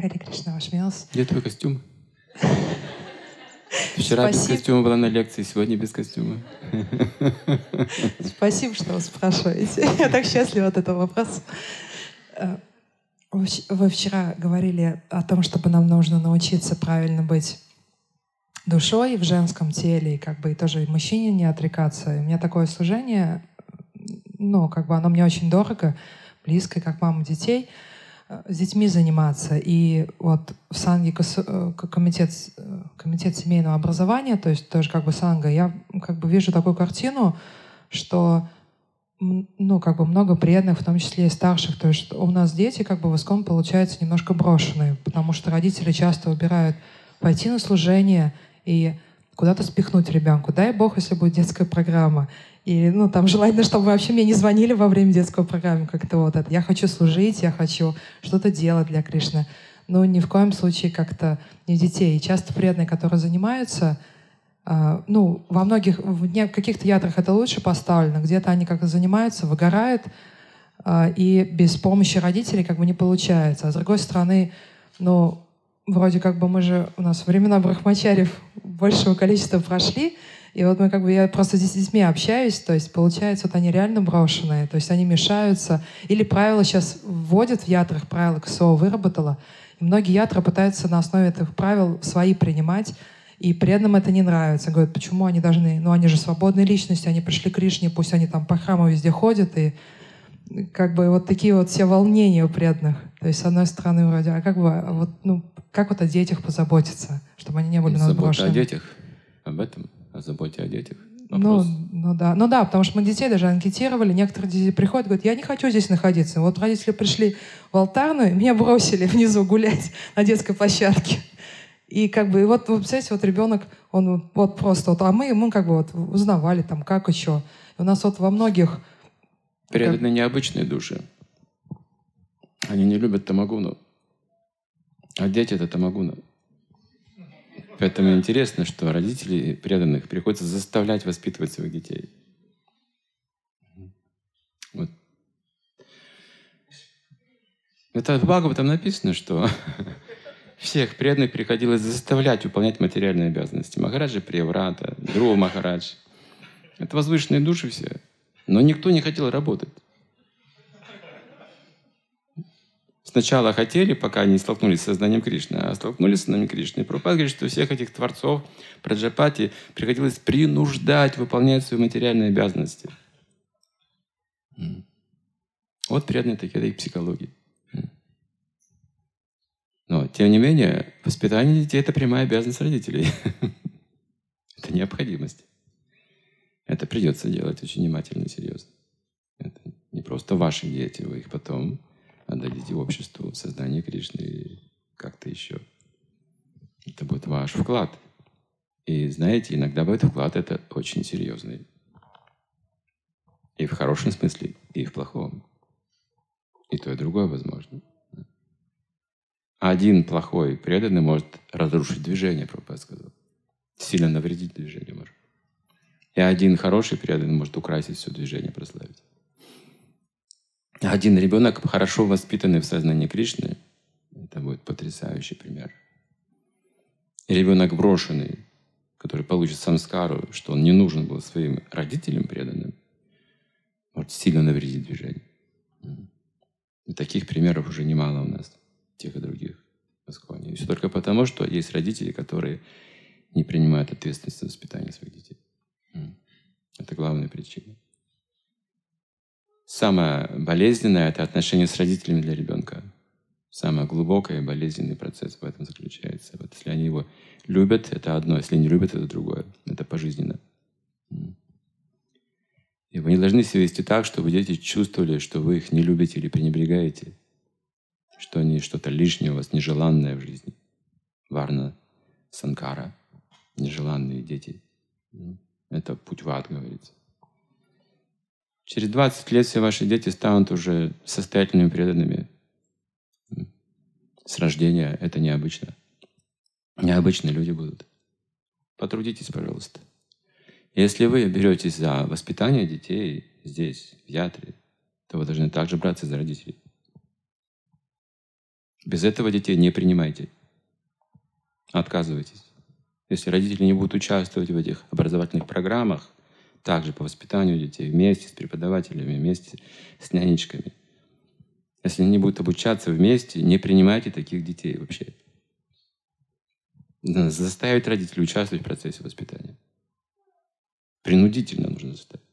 Хари Кришна, ваш милость. Где твой костюм? Вчера без Спасибо. костюма была на лекции, сегодня без костюма. Спасибо, что вы спрашиваете. Я так счастлива от этого вопроса. Э, Вы вч- вы вчера говорили о том, чтобы нам нужно научиться правильно быть душой в женском теле, и как бы и тоже и мужчине не отрекаться. И у меня такое служение, ну, как бы оно мне очень дорого, близко, как мама детей, с детьми заниматься. И вот в Санге э, комитет, э, комитет семейного образования, то есть тоже как бы Санга, я как бы вижу такую картину, что ну, как бы много преданных, в том числе и старших. То есть у нас дети как бы в искон получаются немножко брошенные, потому что родители часто выбирают пойти на служение и куда-то спихнуть ребенку. Дай бог, если будет детская программа. И, ну, там желательно, чтобы вообще мне не звонили во время детской программы. Как-то вот это. Я хочу служить, я хочу что-то делать для Кришны. Но ни в коем случае как-то не детей. И часто преданные, которые занимаются, а, ну, во многих, в каких-то ятрах это лучше поставлено, где-то они как-то занимаются, выгорают, а, и без помощи родителей как бы не получается. А с другой стороны, ну, вроде как бы мы же, у нас времена брахмачарев большего количества прошли, и вот мы как бы, я просто здесь с детьми общаюсь, то есть получается, вот они реально брошенные, то есть они мешаются. Или правила сейчас вводят в ятрах, правила КСО выработала, и многие ятры пытаются на основе этих правил свои принимать, и преданным это не нравится. Говорят, почему они должны... Ну, они же свободные личности, они пришли к Кришне, пусть они там по храму везде ходят, и как бы вот такие вот все волнения у преданных. То есть, с одной стороны, вроде, а как бы, а вот, ну, как вот о детях позаботиться, чтобы они не были у нас Забота о детях. Об этом, о заботе о детях. Ну, Вопрос. ну да, ну да, потому что мы детей даже анкетировали, некоторые дети приходят, говорят, я не хочу здесь находиться. Вот родители пришли в алтарную, меня бросили внизу гулять на детской площадке. И как бы, и вот, вы представляете, вот ребенок, он вот просто, вот, а мы ему как бы вот узнавали там, как еще. И у нас вот во многих, Преданные необычные души. Они не любят тамагуну. А дети — это тамагуна. Поэтому интересно, что родители преданных приходится заставлять воспитывать своих детей. Вот. Это в Бхагаватам написано, что всех преданных приходилось заставлять выполнять материальные обязанности. Махараджи Приеврата, Друва Махарадж. Это возвышенные души все. Но никто не хотел работать. Сначала хотели, пока не столкнулись с сознанием Кришны, а столкнулись с сознанием Кришны. И Прабхупада говорит, что всех этих творцов Праджапати приходилось принуждать выполнять свои материальные обязанности. Вот преданные такие, это их психология. М. Но, тем не менее, воспитание детей – это прямая обязанность родителей. Это необходимость. Это придется делать очень внимательно и серьезно. Это не просто ваши дети, вы их потом отдадите обществу в сознании Кришны как-то еще. Это будет ваш вклад. И знаете, иногда бывает вклад это очень серьезный. И в хорошем смысле, и в плохом. И то, и другое возможно. Один плохой преданный может разрушить движение, Прабхупада сказал. Сильно навредить движению может. И один хороший преданный может украсить все движение, прославить. Один ребенок, хорошо воспитанный в сознании Кришны, это будет потрясающий пример. Ребенок брошенный, который получит самскару, что он не нужен был своим родителям преданным, может сильно навредить движению. И таких примеров уже немало у нас, тех и других в Исконе. И все только потому, что есть родители, которые не принимают ответственность за воспитание своих детей. Это главная причина. Самое болезненное – это отношение с родителями для ребенка. Самый глубокий и болезненный процесс в этом заключается. Вот если они его любят, это одно, если не любят, это другое. Это пожизненно. И вы не должны себя вести так, чтобы дети чувствовали, что вы их не любите или пренебрегаете, что они что-то лишнее у вас, нежеланное в жизни. Варна, санкара, нежеланные дети. Это путь в ад, говорится. Через 20 лет все ваши дети станут уже состоятельными, преданными. С рождения это необычно. Необычные люди будут. Потрудитесь, пожалуйста. Если вы беретесь за воспитание детей здесь, в Ятре, то вы должны также браться за родителей. Без этого детей не принимайте. Отказывайтесь. Если родители не будут участвовать в этих образовательных программах, также по воспитанию детей, вместе с преподавателями, вместе с нянечками. Если они будут обучаться вместе, не принимайте таких детей вообще. Надо заставить родителей участвовать в процессе воспитания. Принудительно нужно заставить.